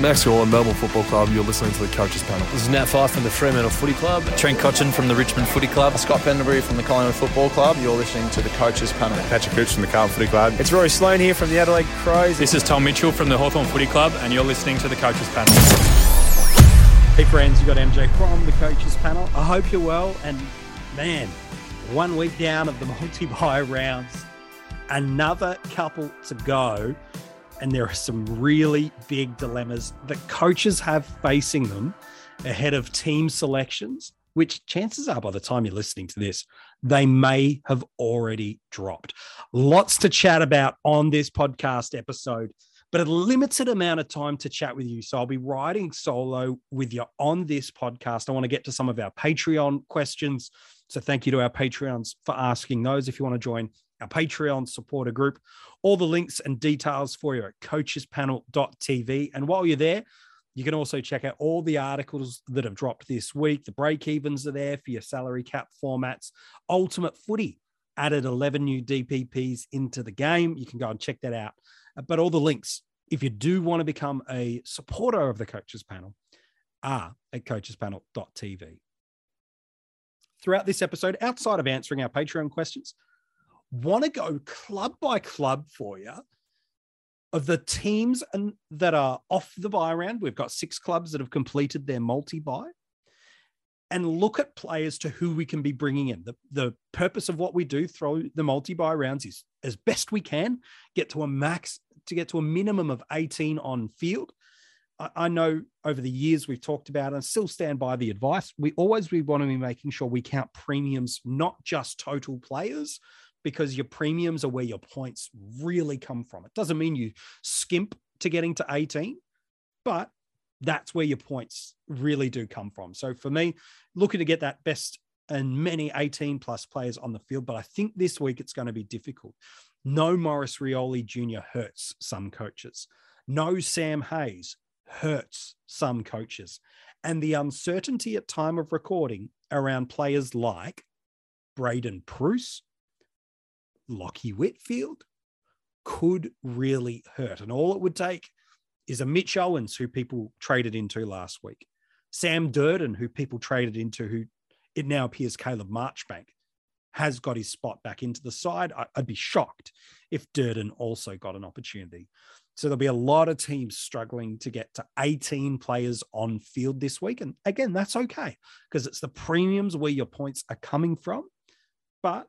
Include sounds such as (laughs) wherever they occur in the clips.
Max Gawn, Melbourne Football Club. You're listening to the Coaches Panel. This is Nat Fyfe from the Fremantle Footy Club. Trent Cotchin from the Richmond Footy Club. Scott Pendlebury from the Collingwood Football Club. You're listening to the Coaches Panel. Patrick Cooch from the Carlton Footy Club. It's Rory Sloane here from the Adelaide Crows. This is Tom Mitchell from the Hawthorn Footy Club, and you're listening to the Coaches Panel. Hey friends, you got MJ from the Coaches Panel. I hope you're well. And man, one week down of the multi-bye rounds, another couple to go and there are some really big dilemmas that coaches have facing them ahead of team selections, which chances are by the time you're listening to this, they may have already dropped. Lots to chat about on this podcast episode, but a limited amount of time to chat with you. So I'll be riding solo with you on this podcast. I want to get to some of our Patreon questions. So thank you to our Patreons for asking those. If you want to join our Patreon supporter group. All the links and details for you at coachespanel.tv. And while you're there, you can also check out all the articles that have dropped this week. The break evens are there for your salary cap formats. Ultimate Footy added 11 new DPPs into the game. You can go and check that out. But all the links, if you do want to become a supporter of the Coaches Panel, are at coachespanel.tv. Throughout this episode, outside of answering our Patreon questions, want to go club by club for you of the teams and that are off the bye round. We've got six clubs that have completed their multi bye and look at players to who we can be bringing in. The, the purpose of what we do through the multi bye rounds is as best we can get to a max to get to a minimum of 18 on field. I, I know over the years we've talked about and still stand by the advice. We always we want to be making sure we count premiums, not just total players, because your premiums are where your points really come from. It doesn't mean you skimp to getting to 18, but that's where your points really do come from. So for me, looking to get that best and many 18 plus players on the field, but I think this week it's going to be difficult. No Maurice Rioli Jr. hurts some coaches. No Sam Hayes hurts some coaches. And the uncertainty at time of recording around players like Braydon Preuss, Lachie Whitfield could really hurt. And all it would take is a Mitch Owens, who people traded into last week, Sam Durdin, who people traded into, who it now appears Caleb Marchbank has got his spot back into the side. I'd be shocked if Durden also got an opportunity. So there'll be a lot of teams struggling to get to 18 players on field this week. And again, that's okay because it's the premiums where your points are coming from. But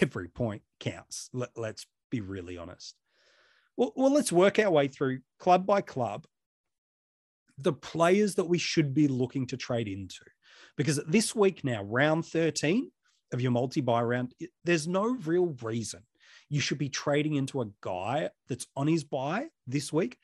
every point counts. Let, us be really honest. Well, well, let's work our way through club by club the players that we should be looking to trade into. Because this week now, round 13 of your multi bye round, there's no real reason you should be trading into a guy that's on his bye this week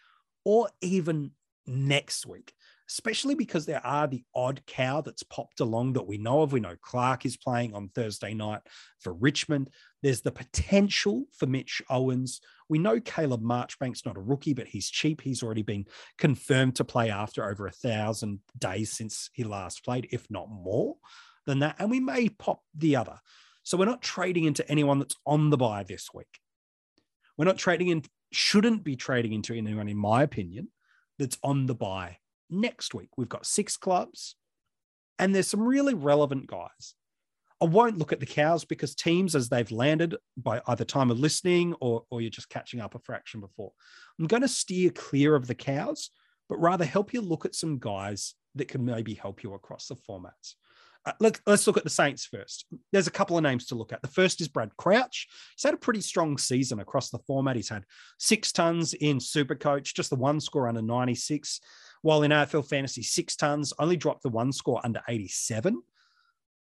or even next week especially because there are the odd cow that's popped along that we know of. We know Clark is playing on Thursday night for Richmond. There's the potential for Mitch Owens. We know Caleb Marchbank's not a rookie, but he's cheap. He's already been confirmed to play after over a thousand days since he last played, if not more than that. And we may pop the other. So we're not trading into anyone that's on the bye this week. We're not trading in, shouldn't be trading into anyone, in my opinion, that's on the bye next week. We've got six clubs, and there's some really relevant guys. I won't look at the cows because teams, as they've landed by either time of listening or, or you're just catching up a fraction before, I'm going to steer clear of the cows, but rather help you look at some guys that can maybe help you across the formats. Uh, let, us look at the Saints first. There's a couple of names to look at. The first is Brad Crouch. He's had a pretty strong season across the format. He's had six tons in Super Coach, just the one score under 96 while in AFL fantasy, six tons only dropped the one score under 87.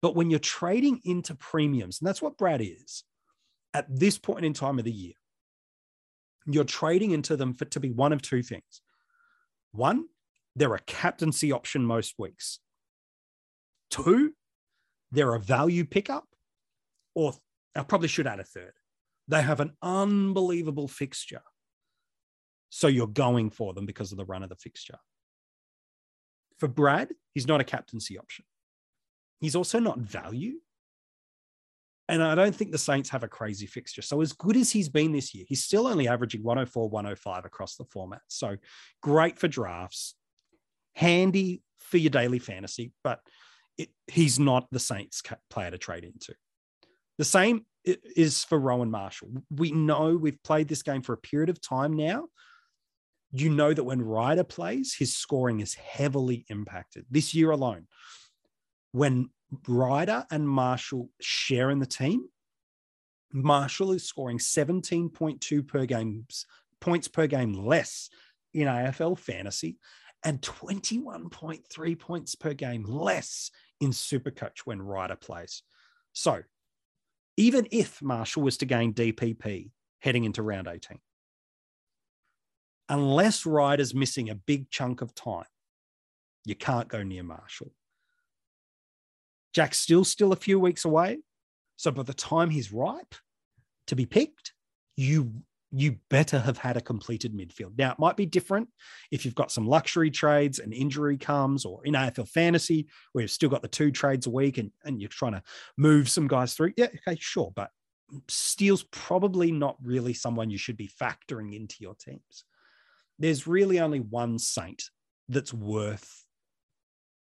But when you're trading into premiums, and that's what Brad is at this point in time of the year, you're trading into them for to be one of two things. One, they're a captaincy option most weeks. Two, they're a value pickup. Or I probably should add a third. They have an unbelievable fixture. So you're going for them because of the run of the fixture. For Brad, he's not a captaincy option. He's also not value. And I don't think the Saints have a crazy fixture. So, as good as he's been this year, he's still only averaging 104, 105 across the format. So, great for drafts, handy for your daily fantasy, but it, he's not the Saints player to trade into. The same is for Rowan Marshall. We know we've played this game for a period of time now. You know that when Ryder plays, his scoring is heavily impacted. This year alone, when Ryder and Marshall share in the team, Marshall is scoring 17.2 per games points per game less in AFL fantasy and 21.3 points per game less in Supercoach when Ryder plays. So even if Marshall was to gain DPP heading into round 18. Unless Ryder's missing a big chunk of time, you can't go near Marshall. Jack's still still a few weeks away. So by the time he's ripe to be picked, you you better have had a completed midfield. Now, it might be different if you've got some luxury trades and injury comes, or in AFL fantasy, where you've still got the two trades a week and, and you're trying to move some guys through. Yeah, okay, sure. But Steele's probably not really someone you should be factoring into your teams. There's really only one saint that's worth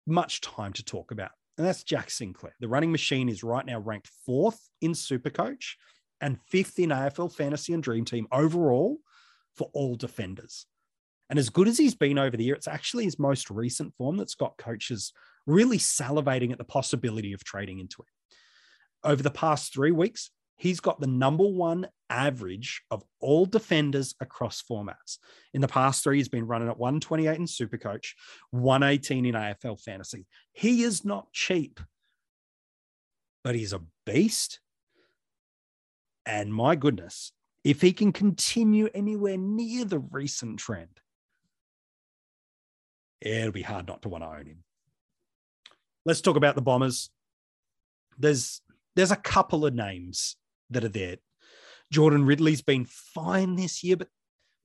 much time to talk about, and that's Jack Sinclair. The running machine is right now ranked fourth in Supercoach and fifth in AFL Fantasy and Dream Team overall for all defenders. And as good as he's been over the year, it's actually his most recent form that's got coaches really salivating at the possibility of trading into it. Over the past three weeks, he's got the number one average of all defenders across formats. In the past three, he's been running at 128 in Supercoach, 118 in AFL Fantasy. He is not cheap, but he's a beast and my goodness, if he can continue anywhere near the recent trend, it'll be hard not to want to own him. Let's talk about the Bombers. There's there's a couple of names that are there. Jordan Ridley's been fine this year, but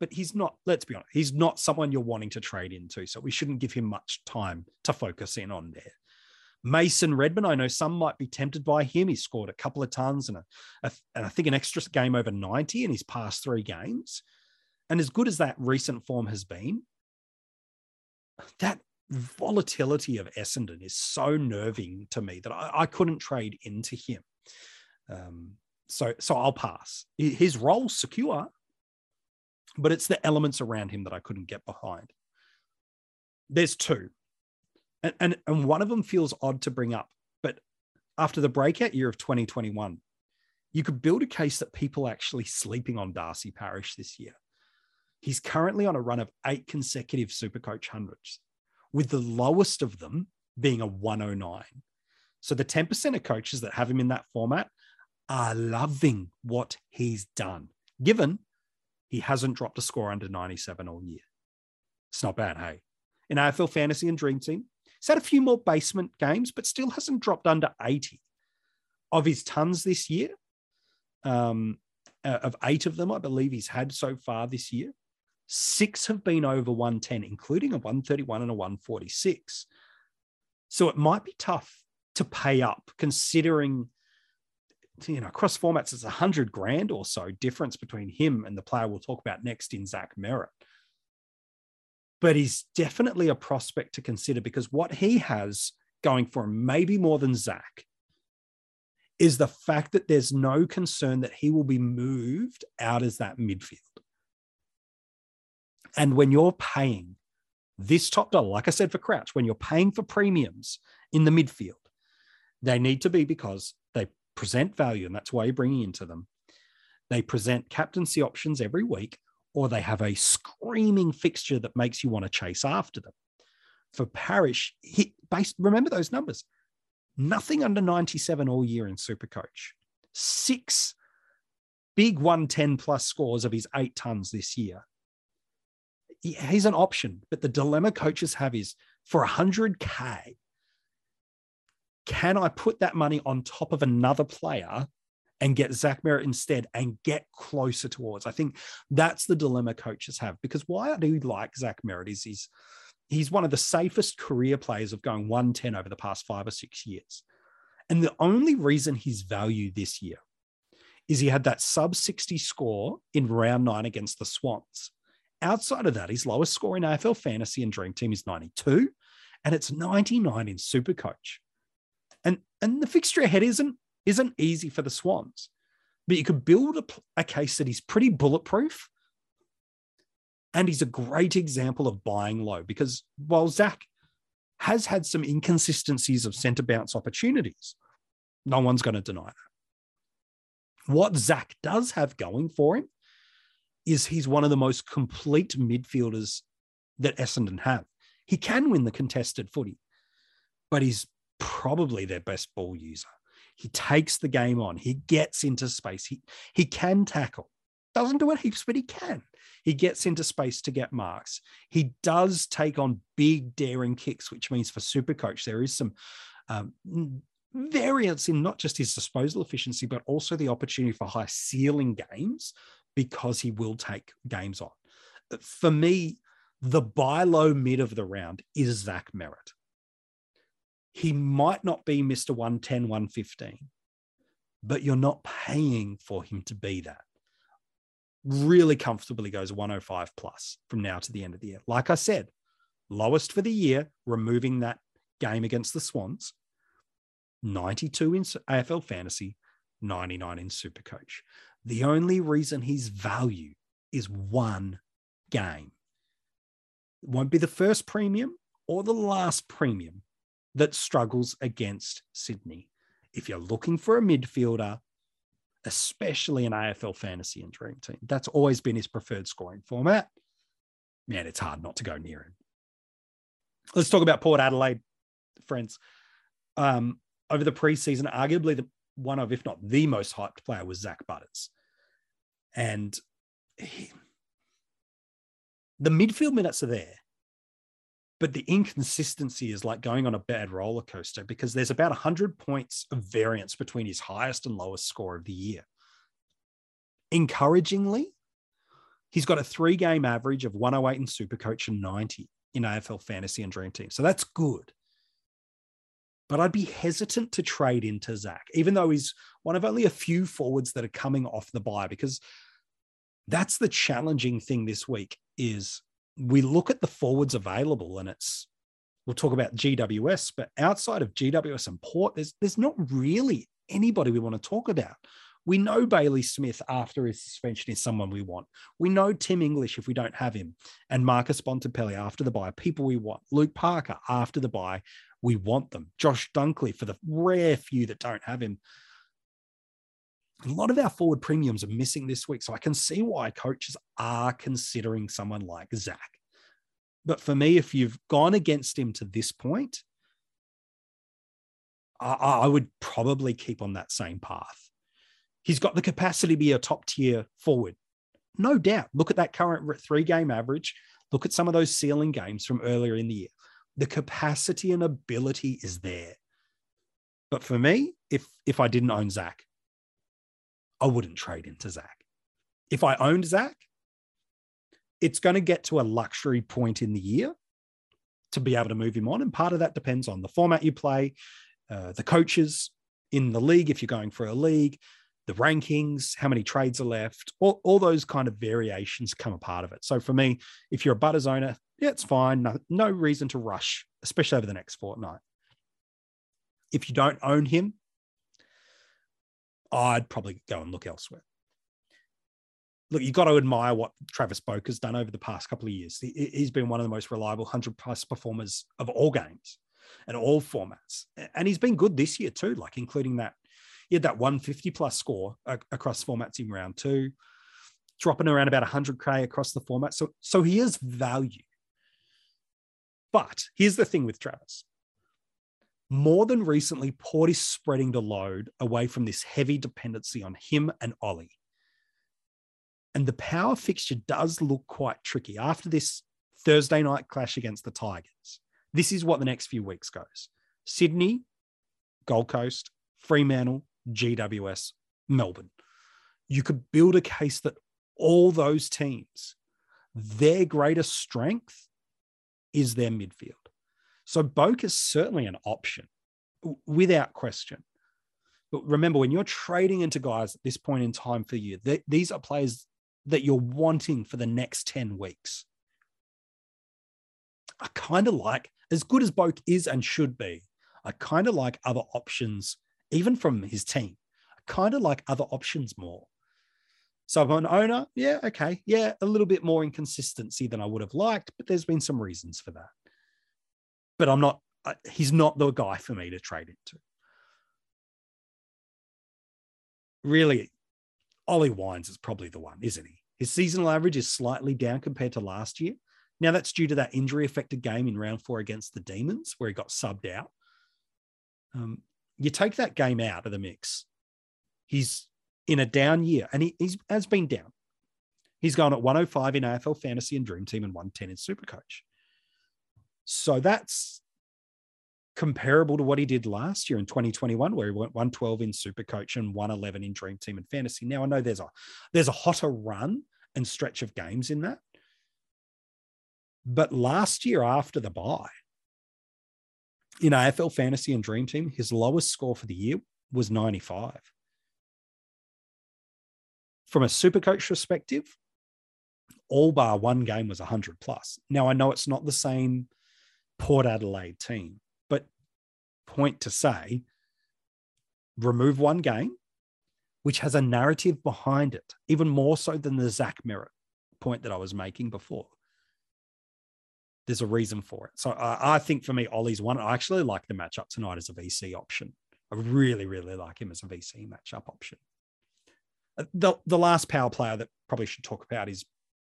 but he's not, let's be honest, he's not someone you're wanting to trade into. So we shouldn't give him much time to focus in on there. Mason Redman, I know some might be tempted by him. He scored a couple of tons and, a, a, and I think an extra game over 90 in his past three games. And as good as that recent form has been, that volatility of Essendon is so nerving to me that I, I couldn't trade into him. Um, so, so I'll pass. His role's secure, but it's the elements around him that I couldn't get behind. There's two and, and and one of them feels odd to bring up but after the breakout year of 2021 you could build a case that people actually sleeping on darcy parish this year he's currently on a run of eight consecutive supercoach hundreds with the lowest of them being a 109 so the 10% of coaches that have him in that format are loving what he's done given he hasn't dropped a score under 97 all year it's not bad hey in AFL fantasy and dream team He's had a few more basement games, but still hasn't dropped under 80 of his tons this year. Um, uh, of eight of them, I believe he's had so far this year. Six have been over 110, including a 131 and a 146. So it might be tough to pay up considering you know, across formats, it's a hundred grand or so difference between him and the player we'll talk about next in Zach Merrett but he's definitely a prospect to consider because what he has going for him, maybe more than Zach, is the fact that there's no concern that he will be moved out as that midfield. And when you're paying this top dollar, like I said for Crouch, when you're paying for premiums in the midfield, they need to be because present value, and that's why you're bringing into them. They present captaincy options every week or they have a screaming fixture that makes you want to chase after them. For Parish, he based remember those numbers. Nothing under 97 all year in Supercoach. Six big 110 plus scores of his eight tons this year. He's an option, but the dilemma coaches have is for 100K, can I put that money on top of another player and get Zach Merrett instead and get closer towards. I think that's the dilemma coaches have because why I do like Zach Merrett is he's he's one of the safest career players of going 110 over the past five or six years. And the only reason he's value this year is he had that sub 60 score in round nine against the Swans. Outside of that, his lowest score in AFL fantasy and Dream Team is 92, and it's 99 in Supercoach. And, and the fixture ahead isn't, isn't easy for the Swans, but you could build a, a case that he's pretty bulletproof. And he's a great example of buying low because while Zach has had some inconsistencies of centre bounce opportunities, no one's going to deny that. What Zach does have going for him is he's one of the most complete midfielders that Essendon have. He can win the contested footy, but he's probably their best ball user. He takes the game on. He gets into space. He he can tackle. Doesn't do it heaps, but he can. He gets into space to get marks. He does take on big daring kicks, which means for Supercoach there is some um, variance in not just his disposal efficiency, but also the opportunity for high ceiling games because he will take games on. For me, the buy low mid of the round is Zach Merrett. He might not be Mr. 110, 115, but you're not paying for him to be that. Really comfortably goes 105 plus from now to the end of the year. Like I said, lowest for the year, removing that game against the Swans, 92 in AFL fantasy, 99 in Supercoach. The only reason he's value is one game. It won't be the first premium or the last premium that struggles against Sydney. If you're looking for a midfielder, especially an AFL fantasy and dream team, that's always been his preferred scoring format. Man, it's hard not to go near him. Let's talk about Port Adelaide, friends. Um, over the preseason, arguably the one of, if not the most hyped player, was Zak Butters. And he, the midfield minutes are there, but the inconsistency is like going on a bad roller coaster because there's about 100 points of variance between his highest and lowest score of the year. Encouragingly, he's got a three game average of 108 in Supercoach and 90 in AFL Fantasy and Dream Team. So that's good but I'd be hesitant to trade into Zak, even though he's one of only a few forwards that are coming off the bye, because that's the challenging thing this week is we look at the forwards available and it's we'll talk about GWS, but outside of GWS and Port, there's there's not really anybody we want to talk about. We know Bailey Smith after his suspension is someone we want. We know Tim English if we don't have him, and Marcus Bontempelli after the bye, people we want. Luke Parker after the bye, we want them. Josh Dunkley, for the rare few that don't have him. A lot of our forward premiums are missing this week. So I can see why coaches are considering someone like Zak. But for me, if you've gone against him to this point, I, I would probably keep on that same path. He's got the capacity to be a top tier forward. No doubt. Look at that current three game average. Look at some of those ceiling games from earlier in the year the capacity and ability is there. But for me, if if I didn't own Zak, I wouldn't trade into Zak. If I owned Zak, it's going to get to a luxury point in the year to be able to move him on. And part of that depends on the format you play, uh, the coaches in the league, if you're going for a league, the rankings, how many trades are left, all, all those kind of variations come a part of it. So for me, if you're a Butters owner, yeah, it's fine. No, no reason to rush, especially over the next fortnight. If you don't own him, I'd probably go and look elsewhere. Look, you've got to admire what Travis Boak has done over the past couple of years. He, he's been one of the most reliable 100 plus performers of all games and all formats. And he's been good this year too, like including that. He had that 150 plus score across formats in round two, dropping around about 100K across the format. So, so he is value. But here's the thing with Travis. More than recently, Port is spreading the load away from this heavy dependency on him and Ollie. And the power fixture does look quite tricky after this Thursday night clash against the Tigers. This is what the next few weeks goes Sydney, Gold Coast, Fremantle, GWS, Melbourne. You could build a case that all those teams, their greatest strength is their midfield. So Boak is certainly an option without question. But remember, when you're trading into guys at this point in time for you, th- these are players that you're wanting for the next 10 weeks. I kind of like, as good as Boak is and should be, I kind of like other options, even from his team. I kind of like other options more. So I'm an owner, yeah, okay, yeah, a little bit more inconsistency than I would have liked, but there's been some reasons for that. But I'm not, he's not the guy for me to trade into. Really, Ollie Wines is probably the one, isn't he? His seasonal average is slightly down compared to last year. Now, that's due to that injury affected game in round four against the Demons, where he got subbed out. Um, you take that game out of the mix, he's in a down year, and he has been down. He's gone at 105 in AFL Fantasy and Dream Team and 110 in Supercoach. So that's comparable to what he did last year in 2021, where he went 112 in Super Coach and 111 in Dream Team and Fantasy. Now I know there's a there's a hotter run and stretch of games in that. But last year after the bye in AFL Fantasy and Dream Team, his lowest score for the year was 95. From a super coach perspective, all bar one game was 100 plus. Now, I know it's not the same Port Adelaide team, but point to say, remove one game, which has a narrative behind it, even more so than the Zach Merrett point that I was making before there's a reason for it. So uh, I think for me, Ollie's one. I actually like the matchup tonight as a VC option. I really, really like him as a VC matchup option. Uh, the, the last power player that probably should talk about is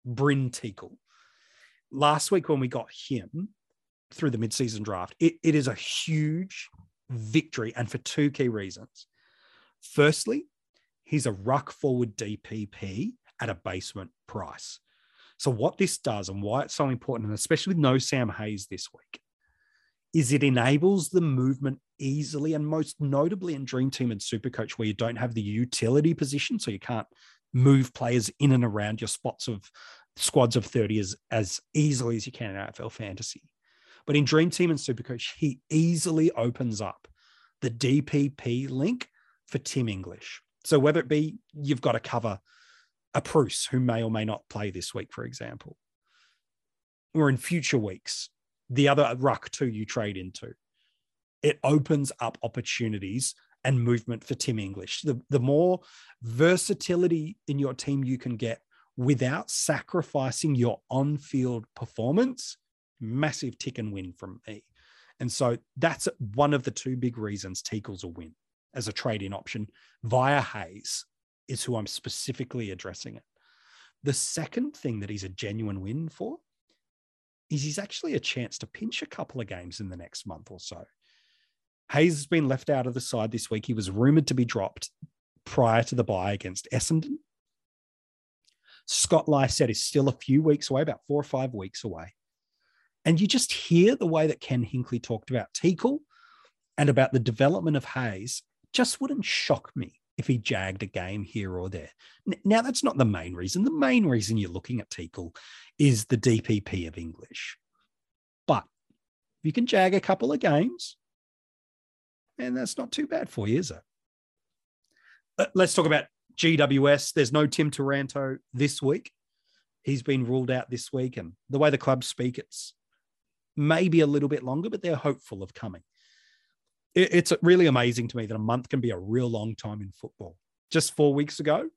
Brynn Teakle. Last week when we got him through the midseason draft, it, it is a huge victory and for two key reasons. Firstly, he's a ruck forward DPP at a basement price. So, what this does and why it's so important, and especially with no Sam Hayes this week, is it enables the movement easily and most notably in Dream Team and Supercoach, where you don't have the utility position. So, you can't move players in and around your spots of squads of 30 as, as easily as you can in AFL fantasy. But in Dream Team and Supercoach, he easily opens up the DPP link for Tim English. So whether it be you've got to cover a Bruce who may or may not play this week, for example, or in future weeks, the other ruck two you trade into. It opens up opportunities and movement for Tim English. The, the more versatility in your team you can get without sacrificing your on field performance, massive tick and win from me. And so that's one of the two big reasons Teakle's a win as a trade in option via Hayes is who I'm specifically addressing it. The second thing that he's a genuine win for is he's actually a chance to pinch a couple of games in the next month or so. Hayes has been left out of the side this week. He was rumored to be dropped prior to the bye against Essendon. Scott Lycett is still a few weeks away, about four or five weeks away. And you just hear the way that Ken Hinkley talked about Teakle and about the development of Hayes just wouldn't shock me if he jagged a game here or there. Now, that's not the main reason. The main reason you're looking at Teakle is the DPP of English. But if you can jag a couple of games, and that's not too bad for you, is it? Uh, let's talk about GWS. There's no Tim Taranto this week. He's been ruled out this week. And the way the clubs speak, it's maybe a little bit longer, but they're hopeful of coming it, it's really amazing to me that a month can be a real long time in football. Just four weeks ago,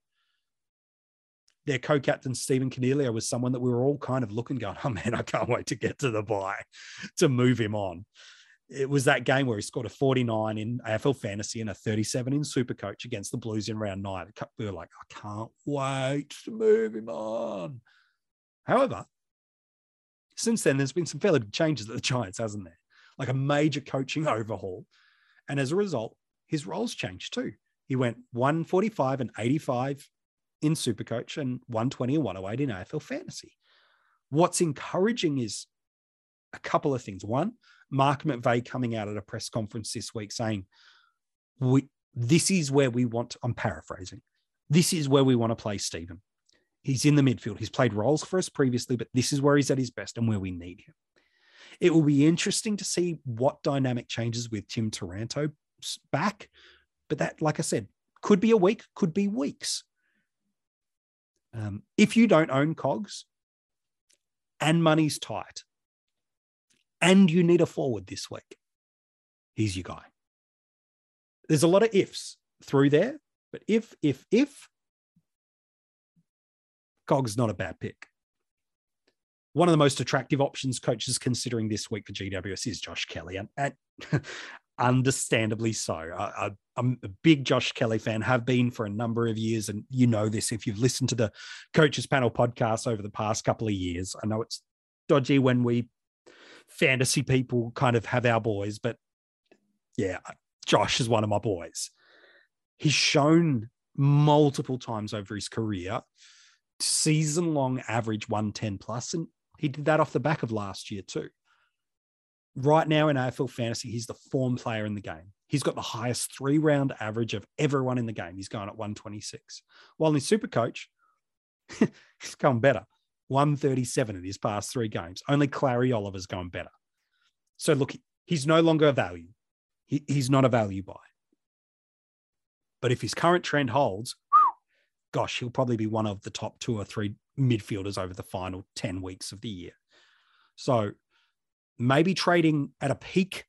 their co-captain Stephen Coniglio was someone that we were all kind of looking, going, (laughs) "Oh man, I can't wait to get to the bye to move him on." It was that game where he scored a 49 in AFL fantasy and a 37 in Super Coach against the Blues in round nine. We were like, "I can't wait to move him on." However, since then, there's been some fairly big changes at the Giants, hasn't there? Like a major coaching overhaul and as a result, his roles changed too. He went 145 and 85 in Supercoach and 120 and 108 in AFL Fantasy. What's encouraging is a couple of things. One, Mark McVeigh coming out at a press conference this week saying, we, this is where we want, I'm paraphrasing, this is where we want to play Stephen. He's in the midfield. He's played roles for us previously, but this is where he's at his best and where we need him. It will be interesting to see what dynamic changes with Tim Taranto back But that, like I said, could be a week, could be weeks. Um, if you don't own cogs and money's tight and you need a forward this week, he's your guy. There's a lot of ifs through there, but if, if, if, Cog's not a bad pick. One of the most attractive options coaches considering this week for GWS is Josh Kelly, and, and (laughs) understandably so. I, am a big Josh Kelly fan, have been for a number of years, and you know this if you've listened to the coaches panel podcast over the past couple of years. I know it's dodgy when we fantasy people kind of have our boys, but yeah, Josh is one of my boys. He's shown multiple times over his career season long average 110 plus, and he did that off the back of last year too. Right now in AFL fantasy, he's the form player in the game. He's got the highest three round average of everyone in the game. He's going at 126. While in super coach, (laughs) he's going better. 137 in his past three games. Only Clarry Oliver's going better. So look, he's no longer a value. He, he's not a value buy. But if his current trend holds, gosh, he'll probably be one of the top two or three midfielders over the final 10 weeks of the year. So maybe trading at a peak,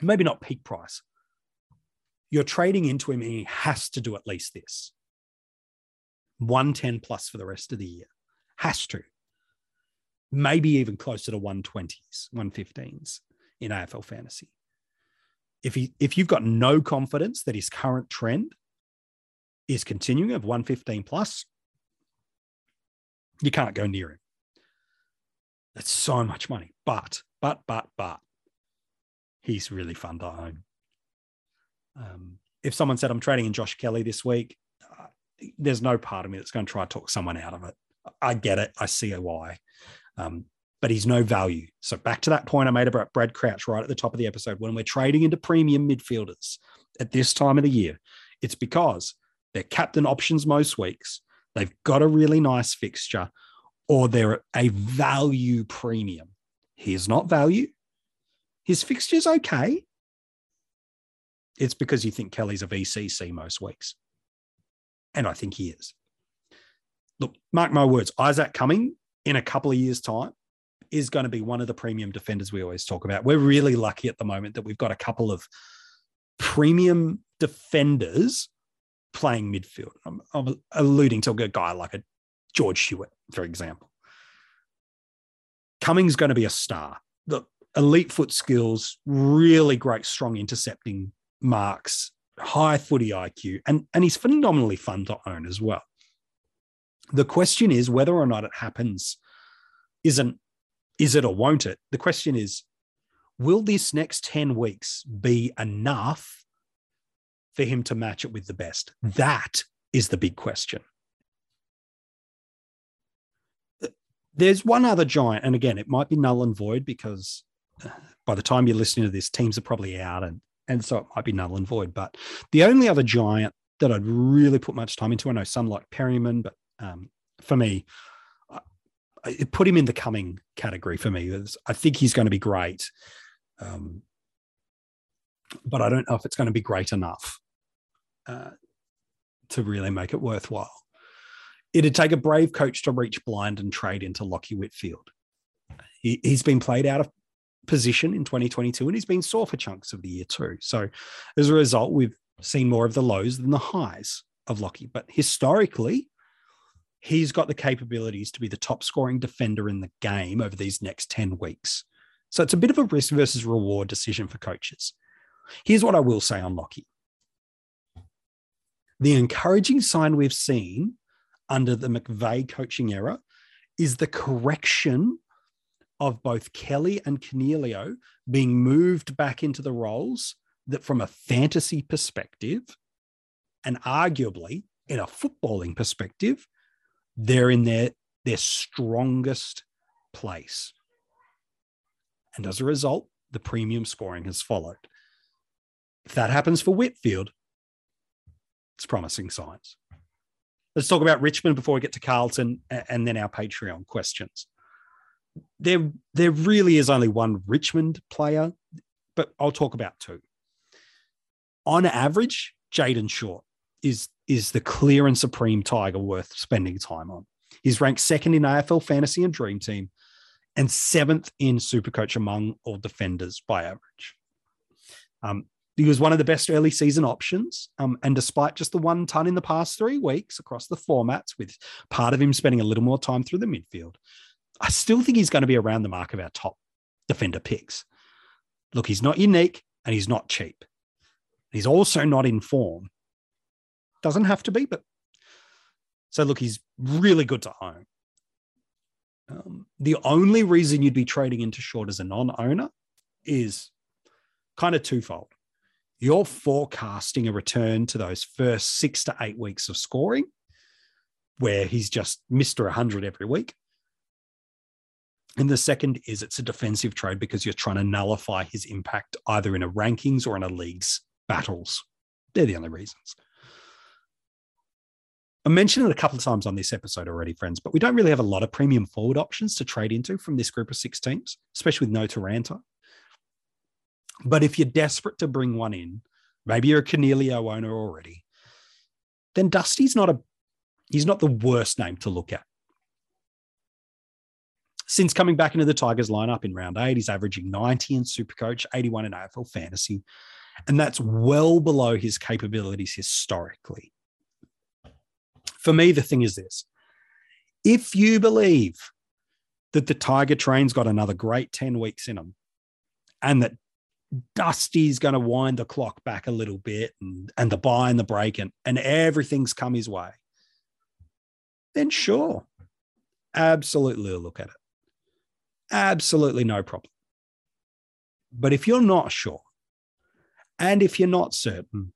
maybe not peak price. You're trading into him and he has to do at least this 110 plus for the rest of the year. Has to. Maybe even closer to 120s, 115s in AFL fantasy. If he if you've got no confidence that his current trend is continuing of 115 plus, you can't go near him. That's so much money. But, but, but, but, he's really fun to own. Um, if someone said, I'm trading in Josh Kelly this week, uh, there's no part of me that's going to try to talk someone out of it. I get it. I see why. Um, but he's no value. So back to that point I made about Brad Crouch right at the top of the episode. When we're trading into premium midfielders at this time of the year, it's because they're captain options most weeks. They've got a really nice fixture, or they're a value premium. He's not value. His fixture's okay. It's because you think Kelly's a VCC most weeks. And I think he is. Look, mark my words, Isaac Cumming in a couple of years' time is going to be one of the premium defenders we always talk about. We're really lucky at the moment that we've got a couple of premium defenders playing midfield. I'm, I'm alluding to a guy like a George Hewett, for example. Cumming's going to be a star. The elite foot skills, really great, strong intercepting marks, high footy IQ, and, and he's phenomenally fun to own as well. The question is whether or not it happens isn't is it or won't it? The question is, will this next 10 weeks be enough for him to match it with the best? That is the big question. There's one other giant, and again, it might be null and void because uh, by the time you're listening to this, teams are probably out, and and so it might be null and void. But the only other giant that I'd really put much time into, I know some like Perryman, but um, for me, I, I put him in the Cumming category for me. I think he's going to be great. Um, but I don't know if it's going to be great enough uh, to really make it worthwhile. It'd take a brave coach to reach blind and trade into Lachie Whitfield. He, he's been played out of position in 2022 and he's been sore for chunks of the year too. So as a result, we've seen more of the lows than the highs of Lachie. But historically, he's got the capabilities to be the top scoring defender in the game over these next 10 weeks. So it's a bit of a risk versus reward decision for coaches. Here's what I will say on Lachie. The encouraging sign we've seen under the McVeigh coaching era is the correction of both Kelly and Coniglio being moved back into the roles that, from a fantasy perspective, and arguably in a footballing perspective, they're in their, their strongest place. And as a result, the premium scoring has followed. If that happens for Whitfield, it's promising signs. Let's talk about Richmond before we get to Carlton and then our Patreon questions. There, there really is only one Richmond player, but I'll talk about two. on average, Jayden Short is is the clear and supreme Tiger worth spending time on. He's ranked second in AFL fantasy and dream team and seventh in Supercoach among all defenders by average. Um, he was one of the best early season options. Um, and despite just the one ton in the past three weeks across the formats, with part of him spending a little more time through the midfield, I still think he's going to be around the mark of our top defender picks. Look, he's not unique and he's not cheap. He's also not in form. Doesn't have to be, but so look, he's really good to own. Um, the only reason you'd be trading into short as a non owner is kind of twofold. You're forecasting a return to those first six to eight weeks of scoring, where he's just Mr. 100 every week. And the second is it's a defensive trade because you're trying to nullify his impact either in a rankings or in a league's battles. They're the only reasons. I mentioned it a couple of times on this episode already, friends, but we don't really have a lot of premium forward options to trade into from this group of six teams, especially with no Taranto. But if you're desperate to bring one in, maybe you're a Coniglio owner already, then Dusty's not a he's not the worst name to look at. Since coming back into the Tigers lineup in round eight, he's averaging 90 in Supercoach, 81 in AFL fantasy, and that's well below his capabilities historically for me, the thing is this if you believe that the Tiger train's got another great 10 weeks in them and that Dusty's going to wind the clock back a little bit and, and the bye and the break and, and everything's come his way, then sure, absolutely look at it. Absolutely no problem. But if you're not sure, and if you're not certain,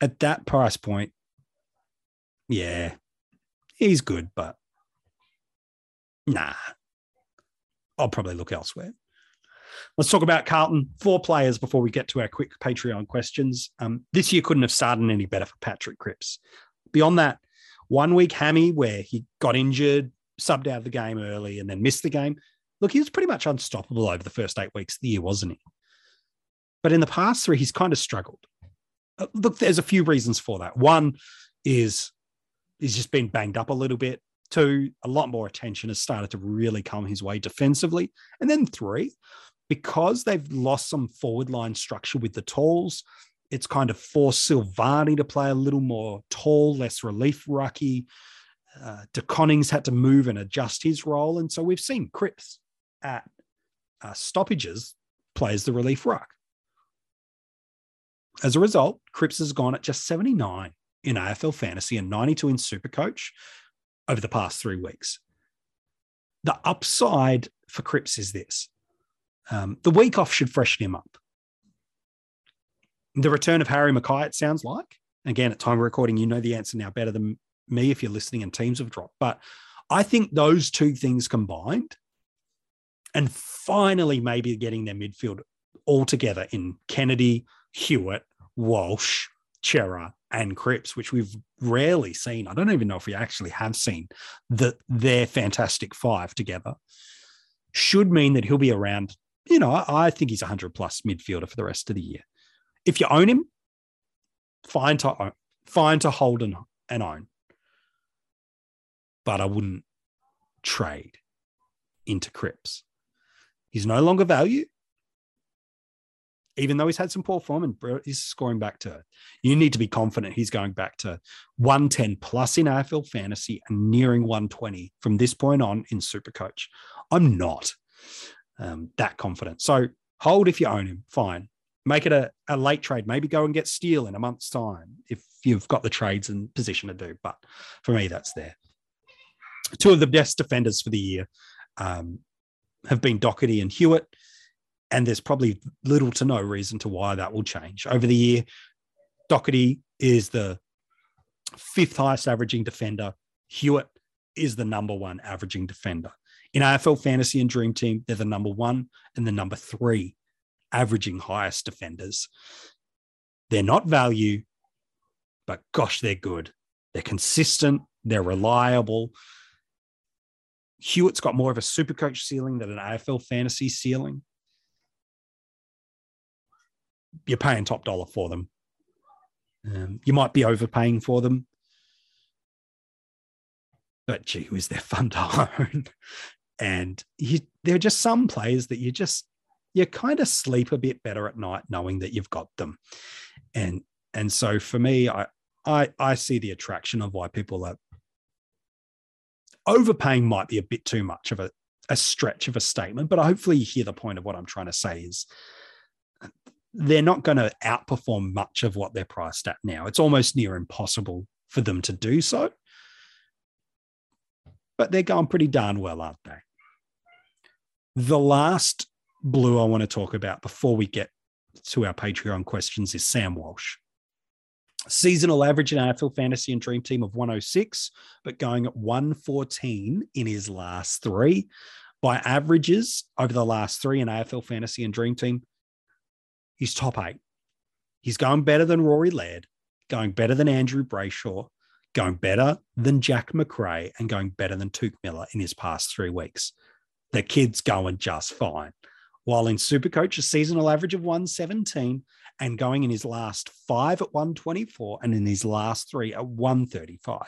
at that price point, yeah, he's good, but nah, I'll probably look elsewhere. Let's talk about Carlton. Four players before we get to our quick Patreon questions. Um, this year couldn't have started any better for Patrick Cripps. Beyond that, one week hammy where he got injured, subbed out of the game early, and then missed the game. Look, he was pretty much unstoppable over the first eight weeks of the year, wasn't he? But in the past three, he's kind of struggled. Uh, look, there's a few reasons for that. One is he's just been banged up a little bit. Two, a lot more attention has started to really come his way defensively. And then three, because they've lost some forward line structure with the talls, it's kind of forced Silvagni to play a little more tall, less relief rucky. Uh, De Koning's had to move and adjust his role. And so we've seen Cripps at uh, stoppages plays the relief ruck. As a result, Cripps has gone at just 79 in AFL fantasy and 92 in Supercoach over the past three weeks. The upside for Cripps is this um, the week off should freshen him up. The return of Harry McKay, it sounds like. Again, at time of recording, you know the answer now better than me if you're listening and teams have dropped. But I think those two things combined and finally maybe getting their midfield all together in Kennedy, Hewett, Walsh, Cerra, and Cripps, which we've rarely seen. I don't even know if we actually have seen that their fantastic five together. Should mean that he'll be around. You know, I, think he's a hundred plus midfielder for the rest of the year. If you own him, fine to own, fine to hold and, and own, but I wouldn't trade into Cripps. He's no longer value even though he's had some poor form and he's scoring back to. You need to be confident he's going back to 110 plus in AFL fantasy and nearing 120 from this point on in Supercoach. I'm not um, that confident. So hold if you own him, fine. Make it a, a late trade. Maybe go and get Steele in a month's time if you've got the trades and position to do. But for me, that's there. Two of the best defenders for the year um, have been Docherty and Hewett. and there's probably little to no reason to why that will change over the year. Docherty is the fifth highest averaging defender. Hewett is the number one averaging defender. In AFL Fantasy and Dream Team, they're the number one and the number three averaging highest defenders. They're not value, but gosh, they're good. They're consistent, they're reliable. Hewett's got more of a super coach ceiling than an AFL fantasy ceiling. you're paying top dollar for them. Um, you might be overpaying for them, but gee whiz, they're fun to own. (laughs) And you, there are just some players that you just you kind of sleep a bit better at night knowing that you've got them. And and so for me, I I I see the attraction of why people are overpaying might be a bit too much of a, a stretch of a statement, but hopefully you hear the point of what I'm trying to say is they're not going to outperform much of what they're priced at now. It's almost near impossible for them to do so. But they're going pretty darn well, aren't they? The last blue I want to talk about before we get to our Patreon questions is Sam Walsh. Seasonal average in AFL Fantasy and Dream Team of 106, but going at 114 in his last three. By averages over the last three in AFL Fantasy and Dream Team, he's top eight. He's going better than Rory Laird, going better than Andrew Brayshaw, going better than Jack Macrae, and going better than Touk Miller in his past three weeks. The kid's going just fine. While in Supercoach, a seasonal average of 117 and going in his last five at 124 and in his last three at 135.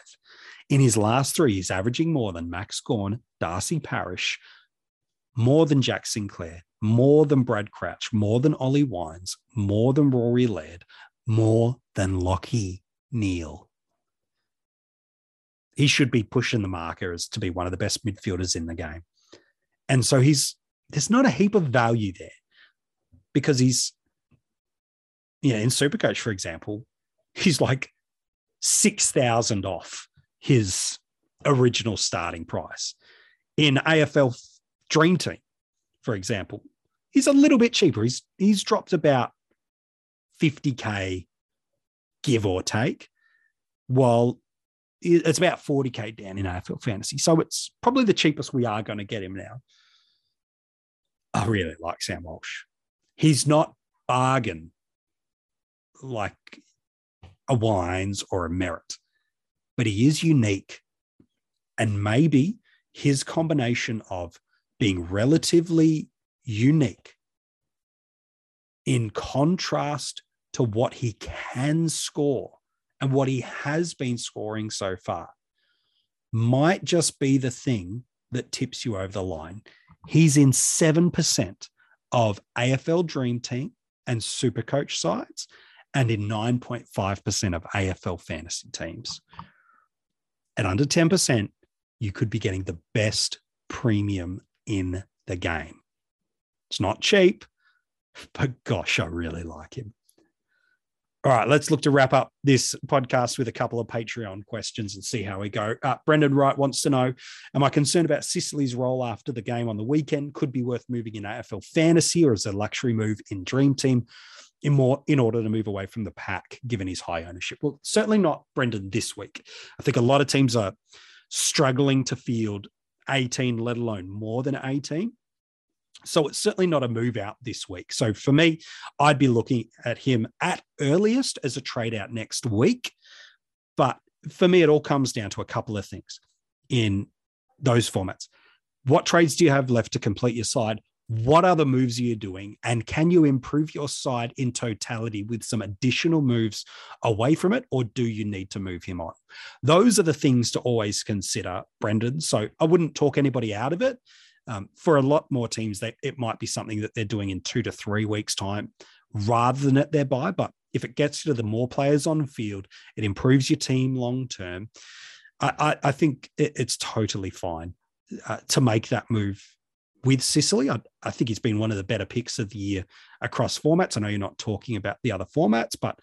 In his last three, he's averaging more than Max Gawn, Darcy Parish, more than Jack Sinclair, more than Brad Crouch, more than Ollie Wines, more than Rory Laird, more than Lachie Neale. He should be pushing the marker as to be one of the best midfielders in the game. And so he's there's not a heap of value there because he's you know, in Supercoach, for example, he's like 6,000 off his original starting price. In AFL Dream Team, for example, he's a little bit cheaper. He's he's dropped about 50k give or take, while it's about 40k down in AFL fantasy. So it's probably the cheapest we are going to get him now. I really like Sam Walsh. He's not bargain like a Wines or a Merrett, but he is unique. And maybe his combination of being relatively unique in contrast to what he can score and what he has been scoring so far might just be the thing that tips you over the line. He's in 7% of AFL Dream Team and Super Coach sides and in 9.5% of AFL fantasy teams. At under 10%, you could be getting the best premium in the game. It's not cheap, (laughs) but gosh, I really like him. All right, let's look to wrap up this podcast with a couple of Patreon questions and see how we go. Uh, Brendan Wright wants to know Am I concerned about Sicily's role after the game on the weekend? Could be worth moving in AFL fantasy or as a luxury move in Dream Team? in more in order to move away from the pack, given his high ownership. Well, certainly not Brendan this week. I think a lot of teams are struggling to field 18, let alone more than 18. So it's certainly not a move out this week. So for me, I'd be looking at him at earliest as a trade out next week. But for me, it all comes down to a couple of things in those formats. What trades do you have left to complete your side? what other moves are you doing and can you improve your side in totality with some additional moves away from it or do you need to move him on those are the things to always consider brendan so i wouldn't talk anybody out of it um, for a lot more teams they, it might be something that they're doing in two to three weeks time rather than at their bye but if it gets you to the more players on field it improves your team long term I, I, I, think it, it's totally fine uh, to make that move with Sicily. I, I, think he's been one of the better picks of the year across formats. I know you're not talking about the other formats, but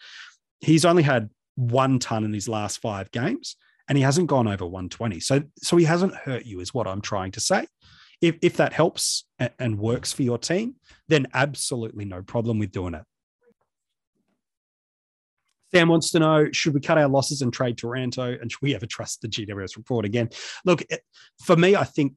he's only had one ton in his last five games and he hasn't gone over 120. So, so he hasn't hurt you, is what I'm trying to say. If, if that helps and, and works for your team, then absolutely no problem with doing it. Sam wants to know should we cut our losses and trade Taranto? and should we ever trust the GWS report again? Look, for me, I think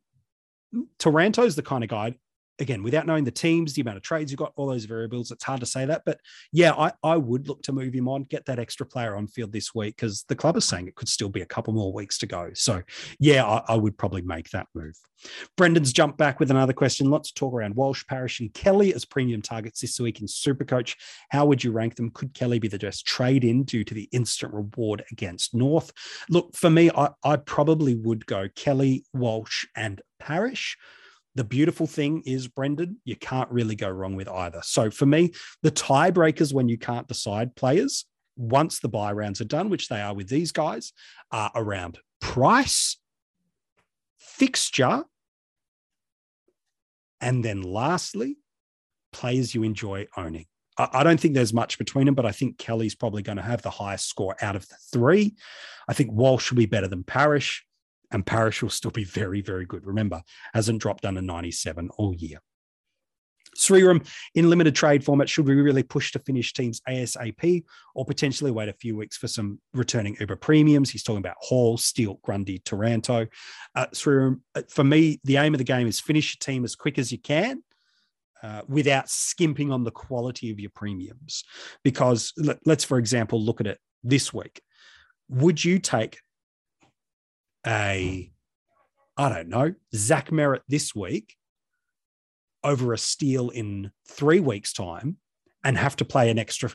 Taranto's the kind of guy again, without knowing the teams, the amount of trades you've got, all those variables, it's hard to say that. But yeah, I, I would look to move him on, get that extra player on field this week because the club is saying it could still be a couple more weeks to go. So yeah, I, I would probably make that move. Brendan's jumped back with another question. Let's talk around Walsh, Parish, and Kelly as premium targets this week in Supercoach. How would you rank them? Could Kelly be the best trade in due to the instant reward against North? Look, for me, I, I probably would go Kelly, Walsh, and Parish. The beautiful thing is, Brendan, you can't really go wrong with either. So for me, the tiebreakers when you can't decide players, once the bye rounds are done, which they are with these guys, are around price, fixture, and then lastly, players you enjoy owning. I don't think there's much between them, but I think Kelly's probably going to have the highest score out of the three. I think Walsh will be better than Parish and Parish will still be very, very good. Remember, hasn't dropped under 97 all year. Sriram in limited trade format, should we really push to finish teams ASAP or potentially wait a few weeks for some returning Uber premiums? He's talking about Hall, Steele, Grundy, Taranto. Uh, Sriram, uh, for me, the aim of the game is finish your team as quick as you can. Uh, without skimping on the quality of your premiums. Because let, let's, for example, look at it this week. Would you take a, hmm. I don't know, Zach Merrett this week over a Steele in three weeks' time and have to play an extra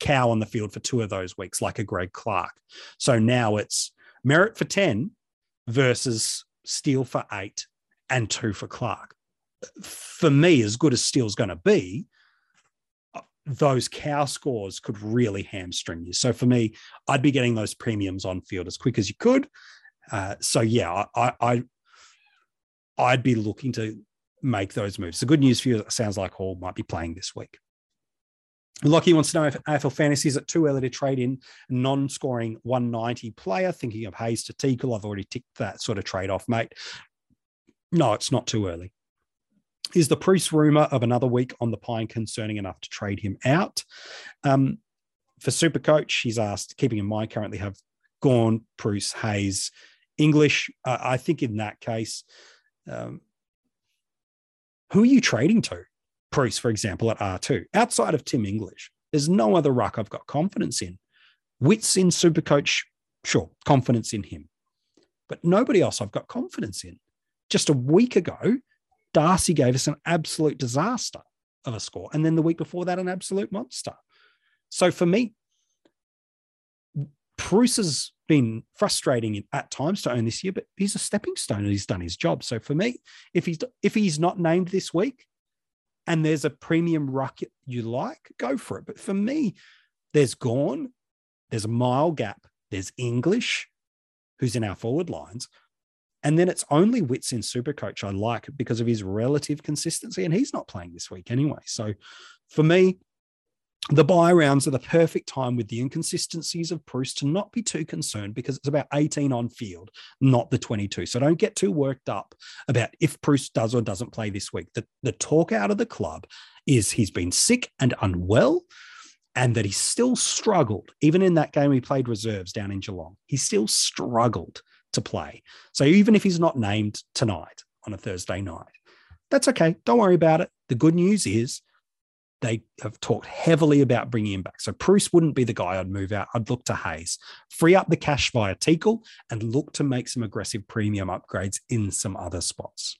cow on the field for two of those weeks, like a Greg Clark. So now it's Merrett for 10 versus Steele for eight and two for Clark. For me, as good as Steele's going to be, those cow scores could really hamstring you. So for me, I'd be getting those premiums on field as quick as you could. Uh, so yeah, I, I I'd be looking to make those moves. The good news for you sounds like Hall might be playing this week. Lockie wants to know if AFL Fantasy is it too early to trade in non-scoring 190 player? Thinking of Hayes to Teakle, I've already ticked that sort of trade off, mate. No, it's not too early. Is the Preuss rumor of another week on the pine concerning enough to trade him out? Um, for Super Coach, he's asked, keeping in mind currently have Gawn, Preuss, Hayes, English. Uh, I think in that case, um, who are you trading to? Preuss, for example, at R2. Outside of Tim English, there's no other ruck I've got confidence in. Witts in Super Coach, sure, confidence in him. But nobody else I've got confidence in. Just a week ago, Darcy gave us an absolute disaster of a score. And then the week before that, an absolute monster. So for me, Preuss has been frustrating at times to own this year, but he's a stepping stone and he's done his job. So for me, if he's if he's not named this week and there's a premium ruck you like, go for it. But for me, there's Gawn, there's a mile gap, there's English, who's in our forward lines, and then it's only Witts in Supercoach I like because of his relative consistency. And he's not playing this week anyway. So for me, the bye rounds are the perfect time with the inconsistencies of Preuss to not be too concerned because it's about 18 on field, not the 22. So don't get too worked up about if Preuss does or doesn't play this week. The, the talk out of the club is he's been sick and unwell and that he still struggled. Even in that game, he played reserves down in Geelong. He still struggled to play. So even if he's not named tonight on a Thursday night, that's okay. Don't worry about it. The good news is they have talked heavily about bringing him back. So Preuss wouldn't be the guy I'd move out. I'd look to Hayes, free up the cash via Teakle, and look to make some aggressive premium upgrades in some other spots.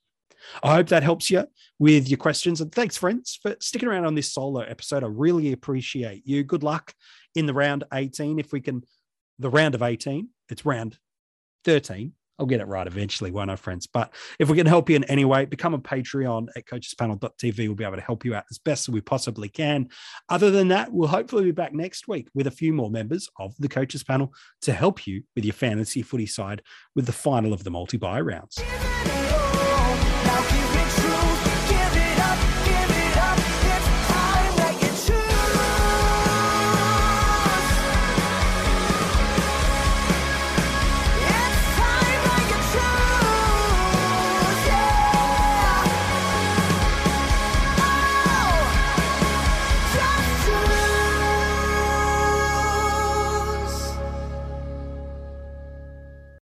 I hope that helps you with your questions. And thanks, friends, for sticking around on this solo episode. I really appreciate you. Good luck in the round 18. If we can, the round of 18, it's round 13. I'll get it right eventually, won't I, friends? But if we can help you in any way, become a Patreon at coachespanel.tv. We'll be able to help you out as best as we possibly can. Other than that, we'll hopefully be back next week with a few more members of the coaches panel to help you with your fantasy footy side with the final of the multi bye rounds.